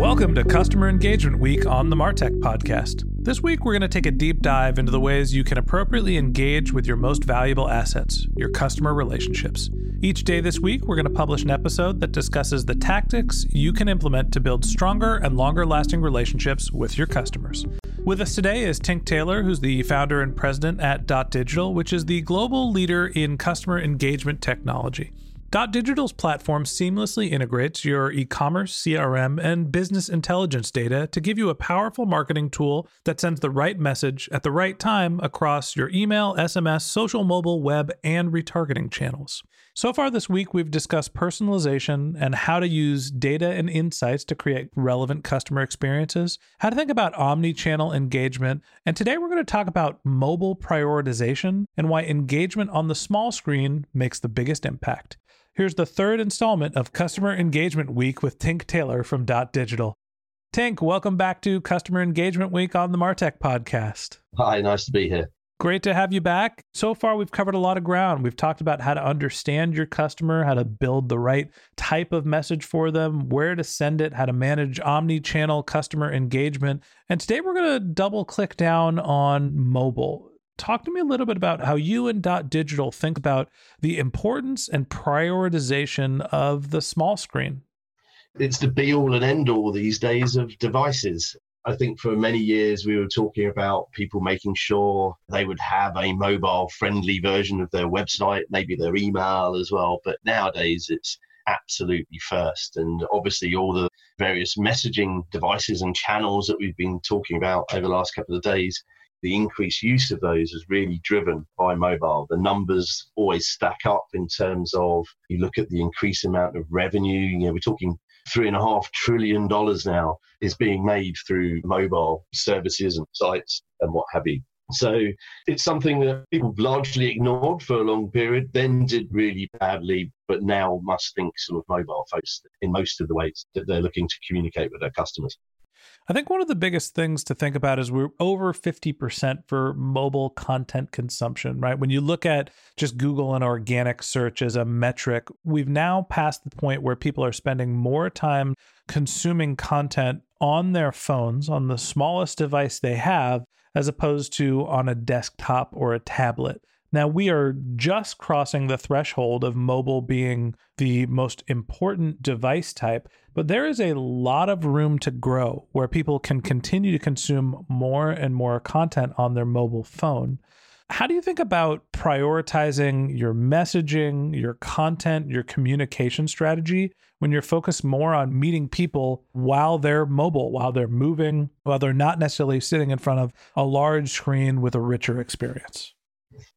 Welcome to Customer Engagement Week on the Martech Podcast. This week, we're going to take a deep dive into the ways you can appropriately engage with your most valuable assets, your customer relationships. Each day this week, we're going to publish an episode that discusses the tactics you can implement to build stronger and longer lasting relationships with your customers. With us today is Tink Taylor, who's the founder and president at Dot Digital, which is the global leader in customer engagement technology. Dot Digital's platform seamlessly integrates your e commerce, CRM, and business intelligence data to give you a powerful marketing tool that sends the right message at the right time across your email, SMS, social, mobile, web, and retargeting channels. So far this week, we've discussed personalization and how to use data and insights to create relevant customer experiences, how to think about omni channel engagement, and today we're going to talk about mobile prioritization and why engagement on the small screen makes the biggest impact. Here's the third installment of Customer Engagement Week with Tink Taylor from Dot Digital. Tink, welcome back to Customer Engagement Week on the Martech podcast. Hi, nice to be here. Great to have you back. So far, we've covered a lot of ground. We've talked about how to understand your customer, how to build the right type of message for them, where to send it, how to manage omni channel customer engagement. And today, we're going to double click down on mobile talk to me a little bit about how you and Dot Digital think about the importance and prioritization of the small screen. It's the be all and end all these days of devices. I think for many years we were talking about people making sure they would have a mobile friendly version of their website, maybe their email as well. But nowadays it's absolutely first. And obviously, all the various messaging devices and channels that we've been talking about over the last couple of days the increased use of those is really driven by mobile. The numbers always stack up in terms of you look at the increased amount of revenue. You know, we're talking three and a half trillion dollars now is being made through mobile services and sites and what have you. So it's something that people largely ignored for a long period, then did really badly, but now must think sort of mobile first in most of the ways that they're looking to communicate with their customers. I think one of the biggest things to think about is we're over 50% for mobile content consumption, right? When you look at just Google and organic search as a metric, we've now passed the point where people are spending more time consuming content on their phones, on the smallest device they have, as opposed to on a desktop or a tablet. Now, we are just crossing the threshold of mobile being the most important device type, but there is a lot of room to grow where people can continue to consume more and more content on their mobile phone. How do you think about prioritizing your messaging, your content, your communication strategy when you're focused more on meeting people while they're mobile, while they're moving, while they're not necessarily sitting in front of a large screen with a richer experience?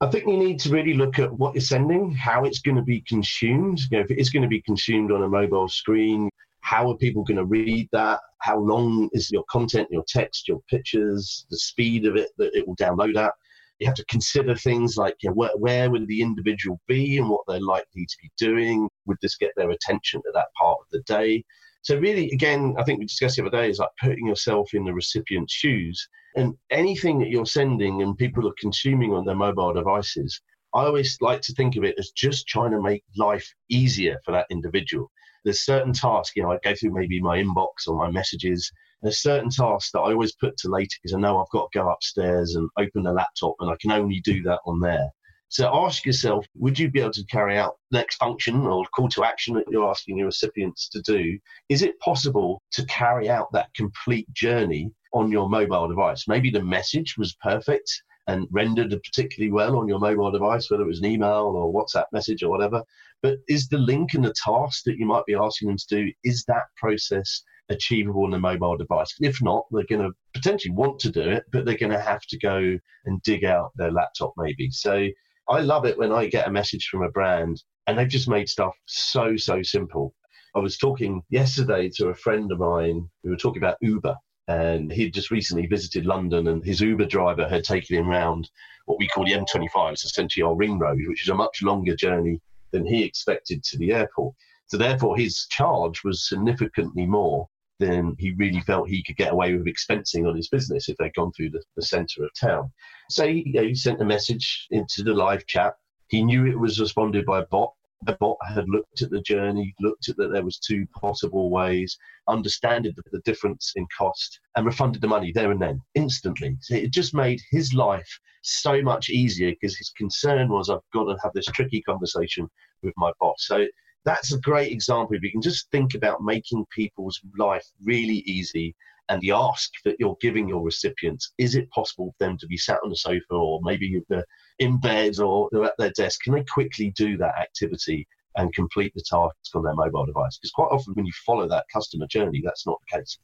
I think you need to really look at what you're sending, how it's going to be consumed. You know, if it is going to be consumed on a mobile screen, how are people going to read that? How long is your content, your text, your pictures, the speed of it that it will download at? You have to consider things like you know, where, where would the individual be and what they're likely to be doing? Would this get their attention at that part of the day? So really, again, I think we discussed the other day is like putting yourself in the recipient's shoes And anything that you're sending and people are consuming on their mobile devices, I always like to think of it as just trying to make life easier for that individual. There's certain tasks, you know, I go through maybe my inbox or my messages. There's certain tasks that I always put to later because I know I've got to go upstairs and open the laptop and I can only do that on there. So ask yourself, would you be able to carry out next function or call to action that you're asking your recipients to do? Is it possible to carry out that complete journey on your mobile device? Maybe the message was perfect and rendered particularly well on your mobile device, whether it was an email or WhatsApp message or whatever. But is the link and the task that you might be asking them to do, is that process achievable on a mobile device? If not, they're going to potentially want to do it, but they're going to have to go and dig out their laptop maybe. So I love it when I get a message from a brand and they've just made stuff so, so simple. I was talking yesterday to a friend of mine. We were talking about Uber, and he'd just recently visited London, and his Uber driver had taken him round what we call the M25. It's essentially our ring road, which is a much longer journey than he expected to the airport. So, therefore, his charge was significantly more than he really felt he could get away with expensing on his business if they'd gone through the, the centre of town. So he, you know, he sent a message into the live chat. He knew it was responded by a bot. Bot had looked at the journey, looked at that there was two possible ways, understood the, the difference in cost, and refunded the money there and then, instantly. So it just made his life so much easier because his concern was, I've got to have this tricky conversation with my boss. So that's a great example. If you can just think about making people's life really easy and the ask that you're giving your recipients, is it possible for them to be sat on the sofa or maybe they're in bed or they're at their desk? Can they quickly do that activity and complete the task on their mobile device? Because quite often when you follow that customer journey, that's not the case.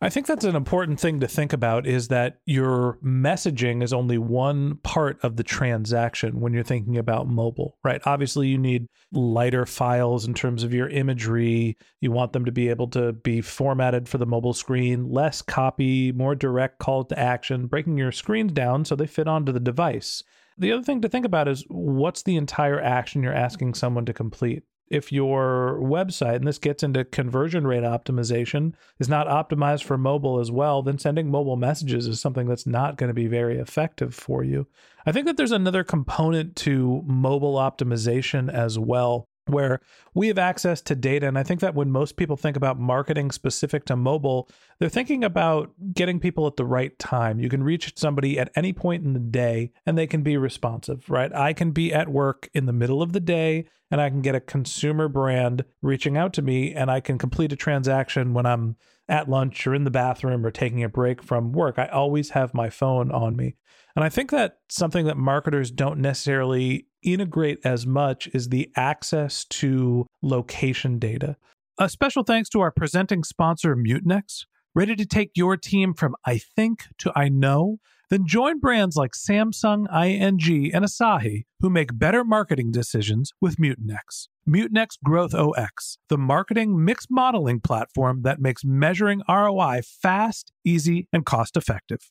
I think that's an important thing to think about is that your messaging is only one part of the transaction when you're thinking about mobile, right? Obviously, you need lighter files in terms of your imagery. You want them to be able to be formatted for the mobile screen, less copy, more direct call to action, breaking your screens down so they fit onto the device. The other thing to think about is what's the entire action you're asking someone to complete? If your website, and this gets into conversion rate optimization, is not optimized for mobile as well, then sending mobile messages is something that's not going to be very effective for you. I think that there's another component to mobile optimization as well where we have access to data. And I think that when most people think about marketing specific to mobile, they're thinking about getting people at the right time. You can reach somebody at any point in the day and they can be responsive, right? I can be at work in the middle of the day and I can get a consumer brand reaching out to me and I can complete a transaction when I'm at lunch or in the bathroom or taking a break from work. I always have my phone on me. And I think that something that marketers don't necessarily integrate as much is the access to location data. A special thanks to our presenting sponsor, Mutinex. Ready to take your team from I think to I know? Then join brands like Samsung, ING, and Asahi who make better marketing decisions with Mutinex. Mutinex Growth OX, the marketing mix modeling platform that makes measuring ROI fast, easy, and cost effective.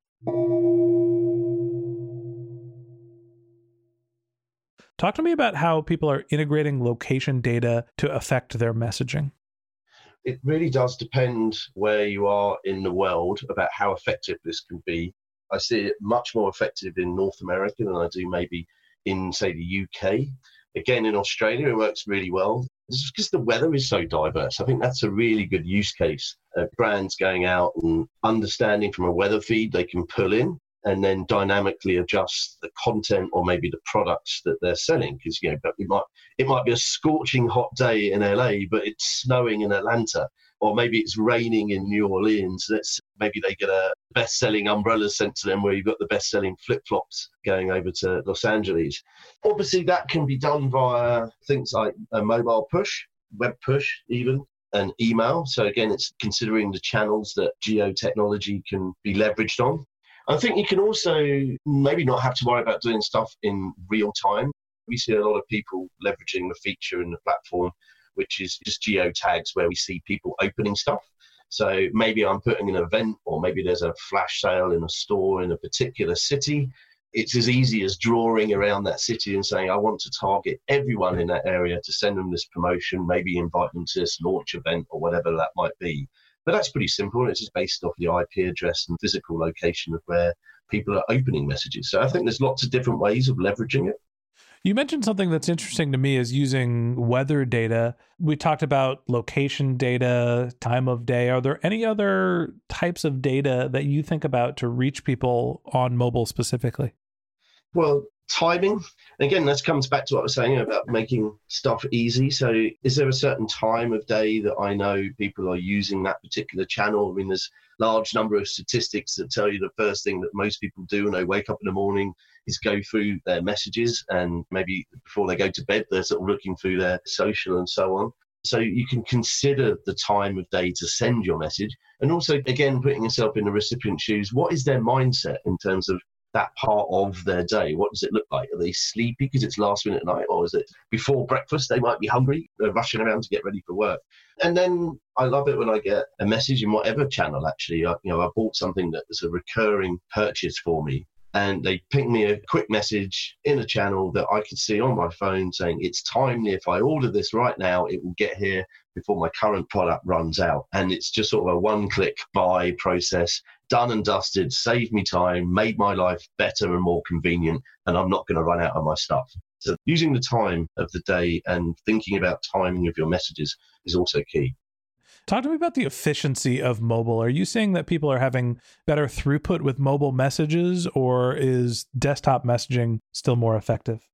Talk to me about how people are integrating location data to affect their messaging. It really does depend where you are in the world about how effective this can be. I see it much more effective in North America than I do maybe in, say, the UK. Again, in Australia, it works really well. It's because the weather is so diverse. I think that's a really good use case. Uh, brands going out and understanding from a weather feed they can pull in and then dynamically adjust the content or maybe the products that they're selling because you know but it might it might be a scorching hot day in LA but it's snowing in Atlanta or maybe it's raining in New Orleans let's maybe they get a best selling umbrella sent to them where you've got the best selling flip flops going over to Los Angeles obviously that can be done via things like a mobile push web push even and email. So again, it's considering the channels that geo technology can be leveraged on. I think you can also maybe not have to worry about doing stuff in real time. We see a lot of people leveraging the feature in the platform, which is just geo tags where we see people opening stuff. So maybe I'm putting an event, or maybe there's a flash sale in a store in a particular city. It's as easy as drawing around that city and saying, I want to target everyone in that area to send them this promotion, maybe invite them to this launch event or whatever that might be. But that's pretty simple. It's just based off the IP address and physical location of where people are opening messages. So I think there's lots of different ways of leveraging it. You mentioned something that's interesting to me is using weather data. We talked about location data, time of day. Are there any other types of data that you think about to reach people on mobile specifically? Well, timing. Again this comes back to what i was saying about making stuff easy. So is there a certain time of day that i know people are using that particular channel? I mean there's large number of statistics that tell you the first thing that most people do when they wake up in the morning is go through their messages and maybe before they go to bed they're sort of looking through their social and so on. So you can consider the time of day to send your message. And also again putting yourself in the recipient's shoes what is their mindset in terms of that part of their day? What does it look like? Are they sleepy because it's last minute at night, or is it before breakfast? They might be hungry, they're rushing around to get ready for work. And then I love it when I get a message in whatever channel. Actually, I, you know, I bought something that was a recurring purchase for me, and they ping me a quick message in a channel that I could see on my phone saying it's timely. If I order this right now, it will get here before my current product runs out. And it's just sort of a one click buy process, done and dusted, saved me time, made my life better and more convenient, and I'm not going to run out of my stuff. So using the time of the day and thinking about timing of your messages is also key. Talk to me about the efficiency of mobile. Are you saying that people are having better throughput with mobile messages, or is desktop messaging still more effective?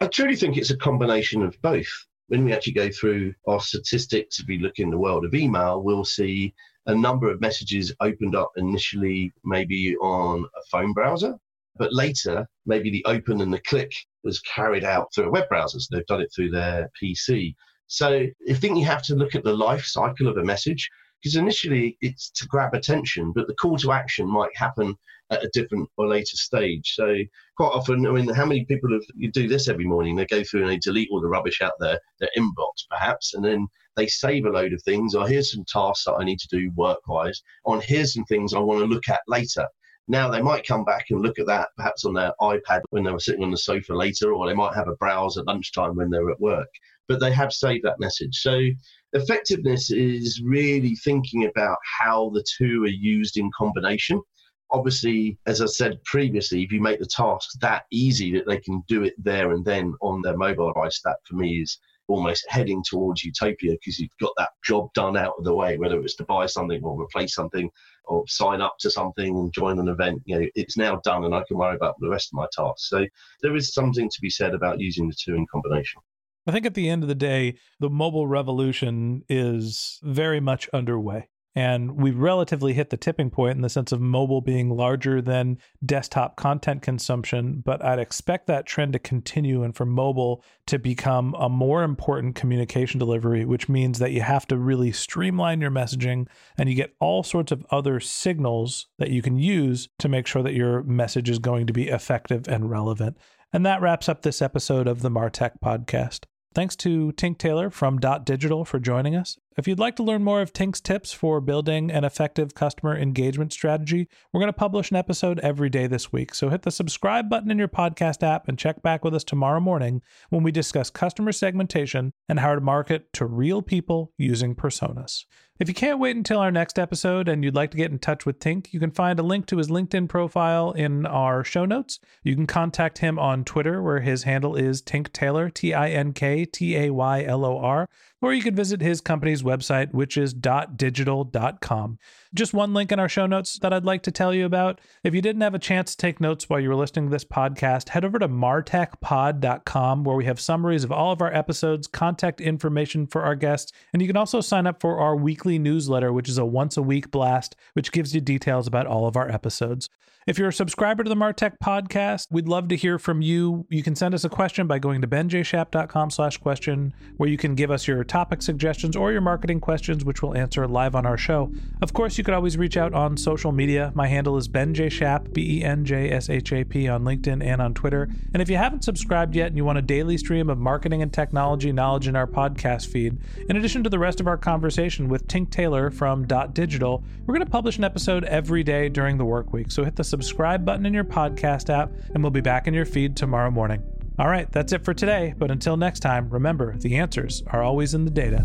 I truly think it's a combination of both. When we actually go through our statistics, if we look in the world of email, we'll see a number of messages opened up initially, maybe on a phone browser, but later, maybe the open and the click was carried out through a web browser. So they've done it through their PC. So I think you have to look at the life cycle of a message because initially it's to grab attention, but the call to action might happen at a different or later stage. So quite often, I mean, how many people have you do this every morning? They go through and they delete all the rubbish out there, their inbox perhaps, and then they save a load of things. Or here's some tasks that I need to do work wise. On oh, here's some things I want to look at later. Now they might come back and look at that perhaps on their iPad when they were sitting on the sofa later, or they might have a browse at lunchtime when they're at work but they have saved that message. So effectiveness is really thinking about how the two are used in combination. Obviously, as I said previously, if you make the task that easy that they can do it there and then on their mobile device, that for me is almost heading towards utopia because you've got that job done out of the way, whether it's to buy something or replace something or sign up to something and join an event. You know, it's now done and I can worry about the rest of my tasks. So there is something to be said about using the two in combination. I think at the end of the day, the mobile revolution is very much underway. And we've relatively hit the tipping point in the sense of mobile being larger than desktop content consumption. But I'd expect that trend to continue and for mobile to become a more important communication delivery, which means that you have to really streamline your messaging and you get all sorts of other signals that you can use to make sure that your message is going to be effective and relevant. And that wraps up this episode of the Martech podcast. Thanks to Tink Taylor from Dot Digital for joining us. If you'd like to learn more of Tink's tips for building an effective customer engagement strategy, we're going to publish an episode every day this week. So hit the subscribe button in your podcast app and check back with us tomorrow morning when we discuss customer segmentation and how to market to real people using personas. If you can't wait until our next episode and you'd like to get in touch with Tink, you can find a link to his LinkedIn profile in our show notes. You can contact him on Twitter, where his handle is Tink Taylor, T I N K T A Y L O R or you could visit his company's website, which is dotdigital.com. Just one link in our show notes that I'd like to tell you about. If you didn't have a chance to take notes while you were listening to this podcast, head over to martechpod.com where we have summaries of all of our episodes, contact information for our guests, and you can also sign up for our weekly newsletter, which is a once a week blast, which gives you details about all of our episodes. If you're a subscriber to the Martech podcast, we'd love to hear from you. You can send us a question by going to benjshap.com slash question, where you can give us your topic suggestions or your marketing questions, which we'll answer live on our show. Of course, you could always reach out on social media. My handle is benjshap, B-E-N-J-S-H-A-P on LinkedIn and on Twitter. And if you haven't subscribed yet and you want a daily stream of marketing and technology knowledge in our podcast feed, in addition to the rest of our conversation with Tink Taylor from Dot Digital, we're going to publish an episode every day during the work week. So hit the subscribe button in your podcast app, and we'll be back in your feed tomorrow morning. All right, that's it for today. But until next time, remember the answers are always in the data.